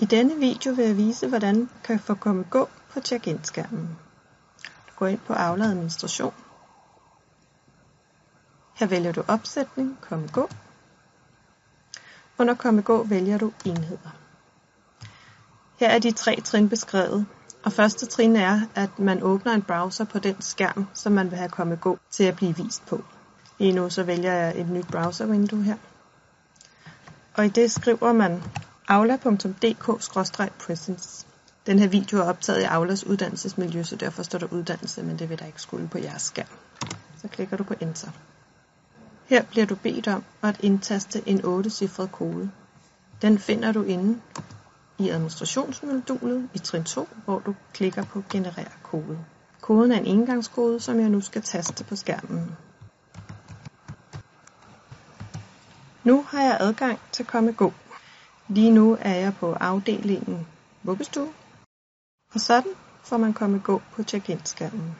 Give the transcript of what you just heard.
I denne video vil jeg vise, hvordan du kan få komme gå på check-in-skærmen. Du går ind på Aula Administration. Her vælger du opsætning, komme gå. Under komme gå vælger du enheder. Her er de tre trin beskrevet, og første trin er, at man åbner en browser på den skærm, som man vil have komme gå til at blive vist på. Lige nu så vælger jeg et nyt browservindue her. Og i det skriver man aula.dk-presence. Den her video er optaget i Aulas uddannelsesmiljø, så derfor står der uddannelse, men det vil der ikke skulle på jeres skærm. Så klikker du på Enter. Her bliver du bedt om at indtaste en 8-cifret kode. Den finder du inde i administrationsmodulet i trin 2, hvor du klikker på Generer kode. Koden er en engangskode, som jeg nu skal taste på skærmen. Nu har jeg adgang til komme gå. Lige nu er jeg på afdelingen vuggestue, og sådan får man komme gå på check-in skærmen.